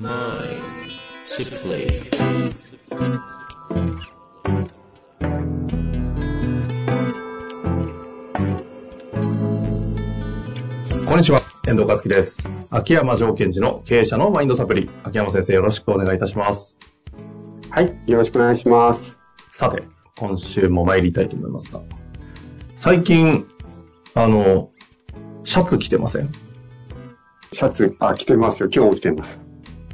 こんにちは、遠藤和樹です。秋山条件時の経営者のマインドサプリ。秋山先生よろしくお願いいたします。はい、よろしくお願いします。さて、今週も参りたいと思いますが、最近、あの、シャツ着てません？シャツ、あ、着てますよ。今日も着てます。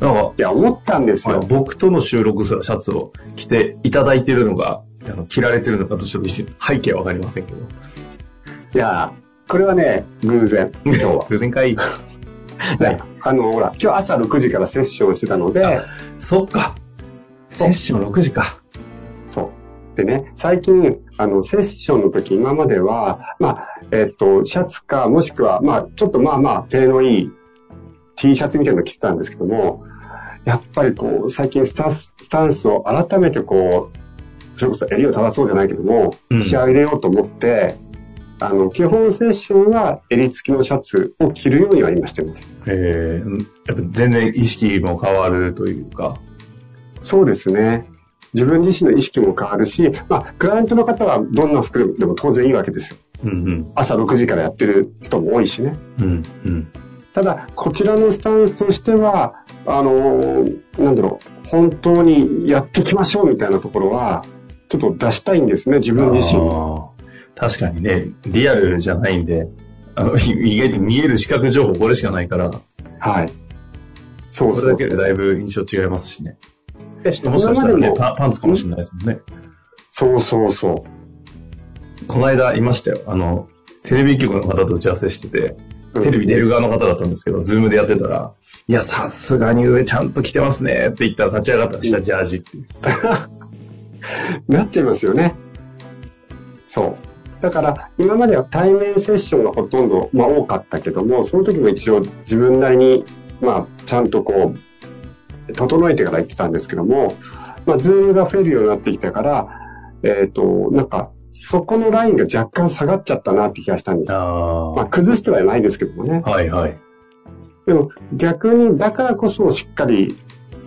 なんか、いや、思ったんですよ。僕との収録シャツを着ていただいているのが、あの着られてるのかとちょっと背景はわかりませんけど。いや、これはね、偶然、今日は。偶然かい。ねあの、ほら、今日朝6時からセッションしてたので、そっか。セッション6時か。そう。でね、最近、あの、セッションの時、今までは、まあ、えっと、シャツか、もしくは、まあ、ちょっとまあまあ、手のいい T シャツみたいなの着てたんですけども、やっぱりこう、最近スタンス、スタンスを改めてこう、それこそ襟を正そうじゃないけども、うん仕上げようと思って、あの、基本セッションは襟付きのシャツを着るようには今してます。えー、やっぱ全然意識も変わるというか。そうですね。自分自身の意識も変わるし、まあ、クライアントの方はどんな服でも当然いいわけですよ。うんうん。朝6時からやってる人も多いしね。うんうん。ただ、こちらのスタンスとしては、あのーなんだろう、本当にやっていきましょうみたいなところは、ちょっと出したいんですね、自分自身。確かにね、リアルじゃないんで、あの、い意外と見える視覚情報これしかないから、はい。そうそうそうだけでだいぶ印象違いますしね。でもしかしたらねパン、パンツかもしれないですもんね。そうそうそう。この間いましたよ。あの、テレビ局の方と打ち合わせしてて、テレビ出る側の方だったんですけど、ズームでやってたら、いや、さすがに上ちゃんと着てますねって言ったら立ち上がったら下ジャージって。なっちゃいますよね。そう。だから、今までは対面セッションがほとんど、まあ多かったけども、その時も一応自分なりに、まあ、ちゃんとこう、整えてから言ってたんですけども、まあ、 Zoomが増えるようになってきたから、えっ、と、なんか、そこのラインが若干下がっちゃったなって気がしたんですよ。あまあ、崩してはないですけどもね。あ。はいはい。でも、逆に、だからこそしっかり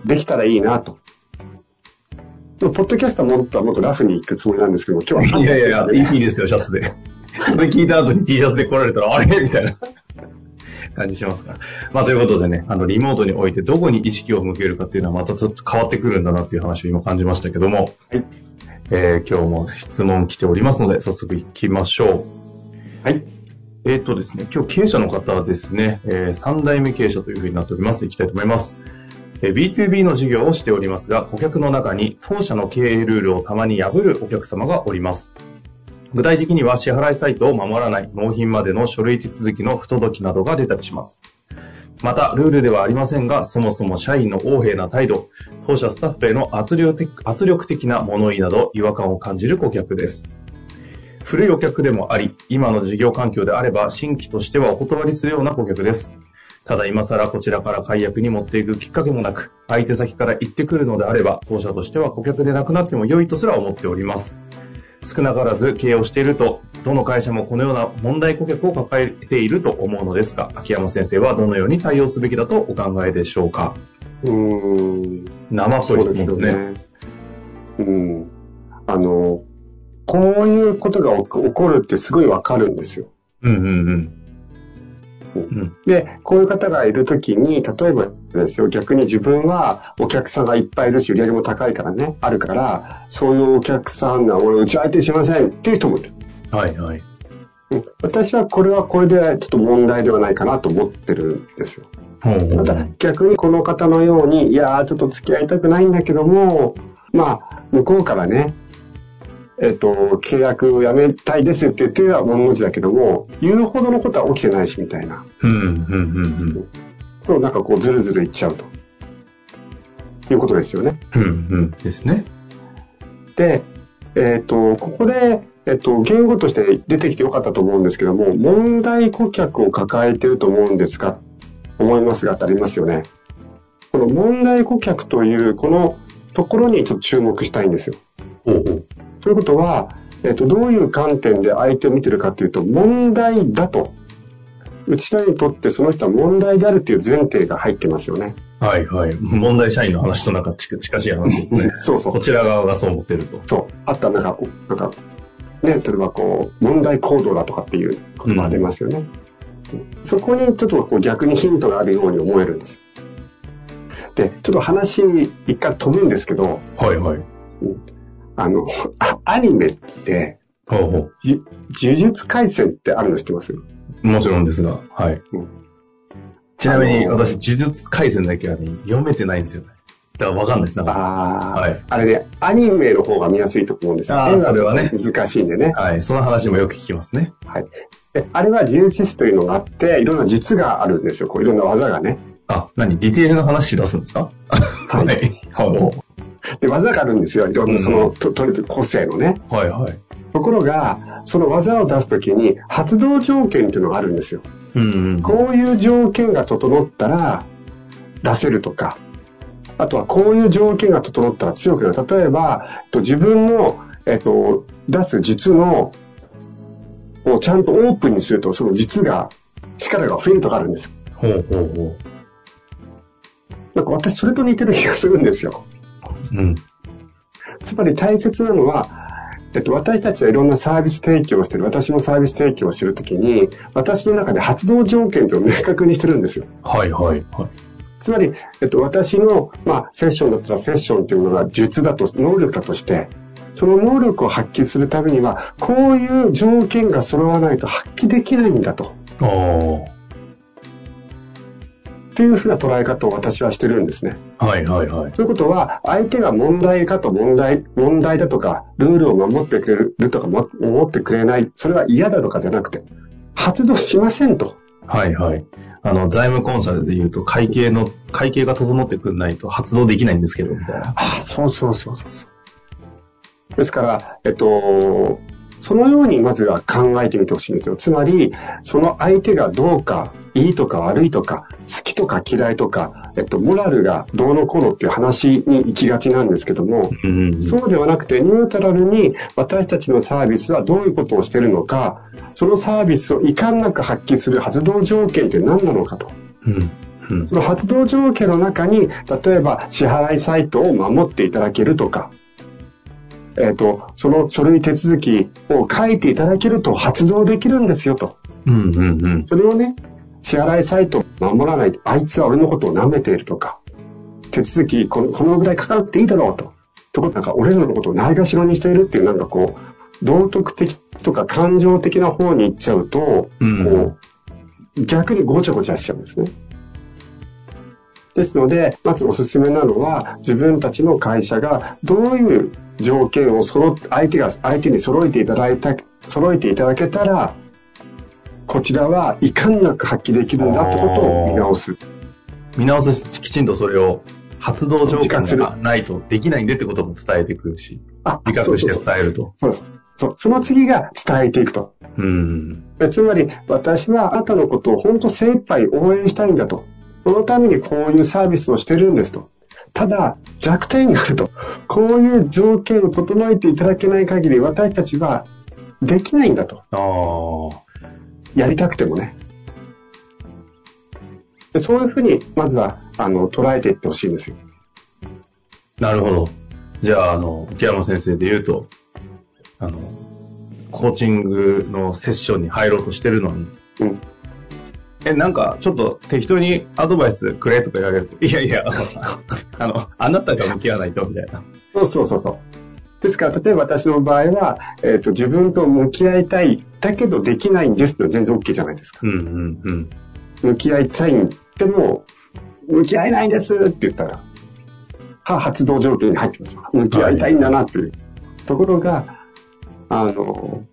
できたらいいなと。ポッドキャストはもっともっとラフに行くつもりなんですけども、今日は。いやいやいや、いいいいですよ、シャツで。それ聞いた後に T シャツで来られたら、あれ？みたいな感じしますから。まあ、ということでね、あの、リモートにおいてどこに意識を向けるかっていうのはまたちょっと変わってくるんだなっていう話を今感じましたけども、はいえー今日も質問来ておりますので、早速行きましょう。はい。えーっとですね、今日経営者の方ですね、え3代目経営者というふうになっております。行きたいと思います。えー B2B の事業をしておりますが、顧客の中に当社の経営ルールをたまに破るお客様がおります。具体的には支払いサイトを守らない、納品までの書類手続きの不届きなどが出たりします。また、ルールではありませんが、そもそも社員の横柄な態度、当社スタッフへの圧力的な物言いなど違和感を感じる顧客です。古いお客でもあり、今の事業環境であれば新規としてはお断りするような顧客です。ただ今更こちらから解約に持っていくきっかけもなく、相手先から言ってくるのであれば、当社としては顧客でなくなっても良いとすら思っております。少なからず経営をしていると、どの会社もこのような問題顧客を抱えていると思うのですが、秋山先生はどのように対応すべきだとお考えでしょうか？うーん。生っぽい質問ですね。そうね。うん。あの、こういうことが起こ起こるってすごいわかるんですよ。うんうんうん。うんで、こういう方がいるときに、例えばですよ、逆に自分はお客さんがいっぱいいるし、売り上げも高いからね、あるから、そういうお客さんが、俺、うち相手しませんっていう人もいる。はいはい。うん私はこれはこれでちょっと問題ではないかなと思ってるんですよ。た逆にこの方のように、いやーちょっと付き合いたくないんだけども、まあ、向こうからね、えっと、契約をやめたいですって言っては物持ちだけども、言うほどのことは起きてないしみたいな。うんうんうんうん。そう、なんかこうずるずるいっちゃうと。いうことですよね。うんうんですね。で、えっ、と、ここで、えっ、と、言語として出てきてよかったと思うんですけども、問題顧客を抱えてると思うんですが、思いますがってありますよね。この問題顧客という、このところにちょっと注目したいんですよ。ほうほう。ということは、えっ、と、どういう観点で相手を見てるかというと、問題だと。うちらにとってその人は問題であるという前提が入ってますよね。はいはい。問題社員の話となんか近近しい話ですね。そうそうこ。ちら側がそう思ってると。そう。あとはなんか、なんか、ね、例えばこう、問題行動だとかっていう言葉が出ますよね。そこにちょっとこう逆にヒントがあるように思えるんです。で、ちょっと話一回飛ぶんですけど、はいはい。あの、あアニメって、ほうほじ呪術廻戦ってあるの知ってます？う。もちろんですが、はい。うんちなみに私、呪術廻戦だけはね、読めてないんですよね。だからわかんないです。なんかああ、はいあれね、アニメの方が見やすいと思うんですよ。あーそれはね難しいんでね。はい。その話もよく聞きますね。はい。であれは人獅子というのがあって、いろんな術があるんですよ。こういろんな技がね。あ、何？ディテールの話し出すんですか？はい はい。ほで、技があるんですよ。いろんなその、ととり個性のね。うはいはい。ところが、その技を出すときに発動条件っていうのがあるんですよ。うんうん。こういう条件が整ったら出せるとか、あとはこういう条件が整ったら強くなる。例えば、と自分の、えっと、出す術の、をちゃんとオープンにすると、その術が、力が増えるとかあるんですよ。ほうほうほなんか私それと似てる気がするんですよ。う。うん。つまり大切なのは、えっと、私たちはいろんなサービス提供をしてる、私もサービス提供をするときに、私の中で発動条件というのを明確にしてるんですよ。はいはいはい。つまり、えっと、私の、まあ、セッションだったらセッションというのが術だと、能力だとして、その能力を発揮するためには、こういう条件が揃わないと発揮できないんだと。ああ。っていうふうな捉え方を私はしてるんですね。はいはいはい。ということは、相手が問題かと問題、問題だとか、ルールを守ってくれるとか、も守ってくれない、それは嫌だとかじゃなくて、発動しませんと。はいはい。あの、財務コンサルで言うと、会計の、会計が整ってくんないと発動できないんですけど、みたいな。ああ、そうそうそうそうそう。ですから、えっと、そのようにまずは考えてみてほしいんですよ。つまり、その相手がどうか、いいとか悪いとか、好きとか嫌いとか、えっと、モラルがどうのこうのっていう話に行きがちなんですけども。そうではなくて、ニュートラルに私たちのサービスはどういうことをしているのか、そのサービスを遺憾なく発揮する発動条件って何なのかと。うん。うん。その発動条件の中に、例えば支払いサイトを守っていただけるとか、えっ、と、その書類手続きを書いていただけると発動できるんですよと。うんうんうん。それをね、支払いサイトを守らないと、あいつは俺のことを舐めているとか、手続きこのこのぐらいかかなくていいだろうと。ところなんか俺らのことをないがしろにしているっていうなんかこう、道徳的とか感情的な方に行っちゃうと、うんこう、逆にごちゃごちゃしちゃうんですね。ですので、まずおすすめなのは、自分たちの会社がどういう条件を揃っ相手が、相手に揃えていただいた、揃えていただけたら、こちらは遺憾なく発揮できるんだってことを見直す。見直すし、きちんとそれを発動条件がないとできないんでってことも伝えていくし、あ自覚して伝えると。そうそうそう。その次が伝えていくと。うん。えつまり、私はあなたのことを本当精一杯応援したいんだと。そのためにこういうサービスをしてるんですと。ただ、弱点があると。こういう条件を整えていただけない限り、私たちはできないんだと。やりたくてもね。でそういうふうに、まずは、あの、捉えていってほしいんですよ。なるほど。じゃあ、あの、木山先生で言うと、あの、コーチングのセッションに入ろうとしてるのに、うん。え、なんか、ちょっと適当にアドバイスくれとか言われると、いやいや、あの、あなたが向き合わないと、みたいな。そうそうそうそう。ですから、例えば私の場合は、えっ、と、自分と向き合いたい、だけどできないんですって全然 OK じゃないですか。うんうんうん。向き合いたいんでも、向き合えないんですって言ったら、は発動条件に入ってますよ。向き合いたいんだなっていう。ところが、あの、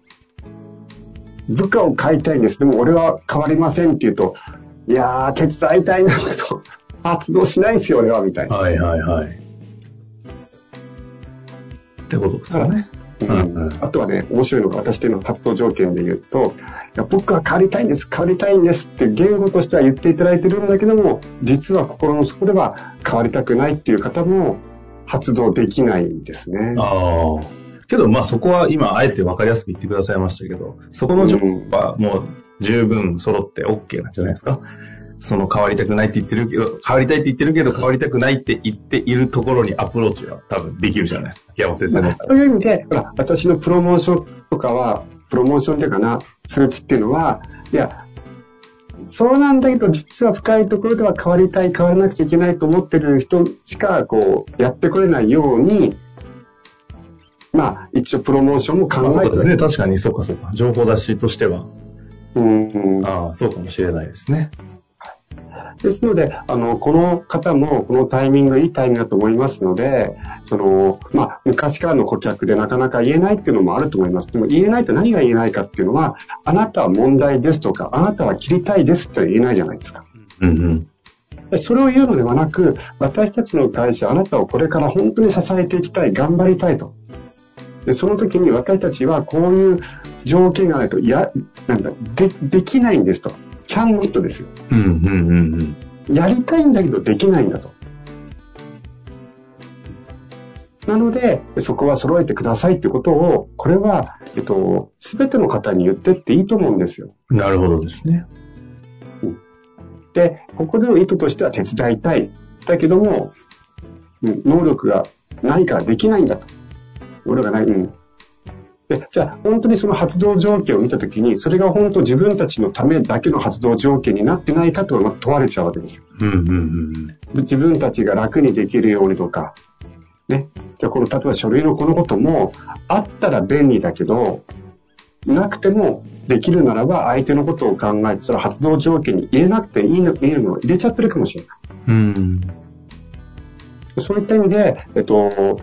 部下を変えたいんです。でも俺は変わりませんって言うと、いやー、手伝いたいんだけど、発動しないですよ、俺は、みたいな。はいはいはい。ってことですよね。うんうんあとはね、面白いのが私との活動条件で言うと、いや僕は変わりたいんです、変わりたいんですって言語としては言っていただいてるんだけども、実は心の底では変わりたくないっていう方も発動できないんですね。ああ。けど、まあそこは今、あえて分かりやすく言ってくださいましたけど、そこの条件はもう十分揃って OK なんじゃないですか？その変わりたくないって言ってるけど、変わりたいって言ってるけど、変わりたくないって言っているところにアプローチは多分できるじゃないですか？山本先生の。そういう意味で、私のプロモーションとかは、プロモーションっていうかな、するっていうのは、いや、そうなんだけど、実は深いところでは変わりたい、変わらなくちゃいけないと思ってる人しか、こう、やってこれないように、まあ、一応プロモーションも考えて、そうですね。確かに、そうかそうか。情報出しとしては。うん、うん。ああ、そうかもしれないですね。ですので、あの、この方もこのタイミングいいタイミングだと思いますので、その、まあ、昔からの顧客でなかなか言えないっていうのもあると思います。でも言えないと何が言えないかっていうのは、あなたは問題ですとか、あなたは切りたいですって言えないじゃないですか。うんうん。それを言うのではなく、私たちの会社、あなたをこれから本当に支えていきたい、頑張りたいと。でその時に私たちはこういう条件がないと、いや、なんだ、で、できないんですと。キャンノットですよ。うんうんうんうん。やりたいんだけどできないんだと。なので、そこは揃えてくださいってことを、これは、えっと、すべての方に言ってっていいと思うんですよ。なるほどですね。で、ここでの意図としては手伝いたい。だけども、うん、能力がないからできないんだと。能力がない。うん。で、じゃあ、本当にその発動条件を見たときに、それが本当自分たちのためだけの発動条件になってないかと問われちゃうわけですよ。うんうんうん自分たちが楽にできるようにとか、ね。じゃあ、この、例えば書類のこのことも、あったら便利だけど、なくてもできるならば、相手のことを考えて、それ発動条件に入れなくていいの、いいのを入れちゃってるかもしれない。うん。そういった意味で、えっと、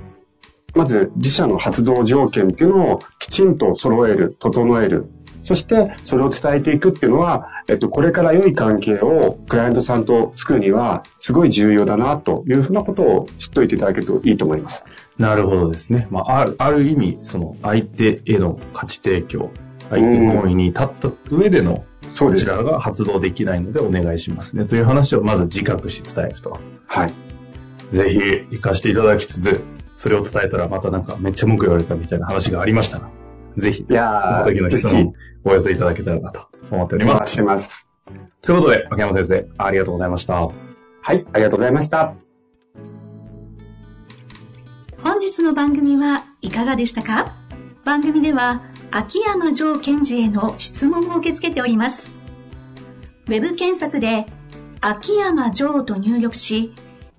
まず自社の発動条件っていうのをきちんと揃える、整える。そして、それを伝えていくっていうのは、えっと、これから良い関係をクライアントさんと作るには、すごい重要だな、というふうなことを知っておいていただけるといいと思います。なるほどですね。まあ、ある、ある意味、その、相手への価値提供、相手の思いに立った上での、こちらが発動できないのでお願いしますね。という話をまず自覚し伝えると。はい。ぜひ、活かしていただきつつ、それを伝えたらまたなんかめっちゃ文句言われたみたいな話がありましたら、ぜひ、いやー、時の人にお寄せいただけたらなと思っております。してます。ということで、秋山先生、ありがとうございました。はい、ありがとうございました。本日の番組はいかがでしたか？番組では、秋山城賢治への質問を受け付けております。ウェブ検索で、秋山城と入力し、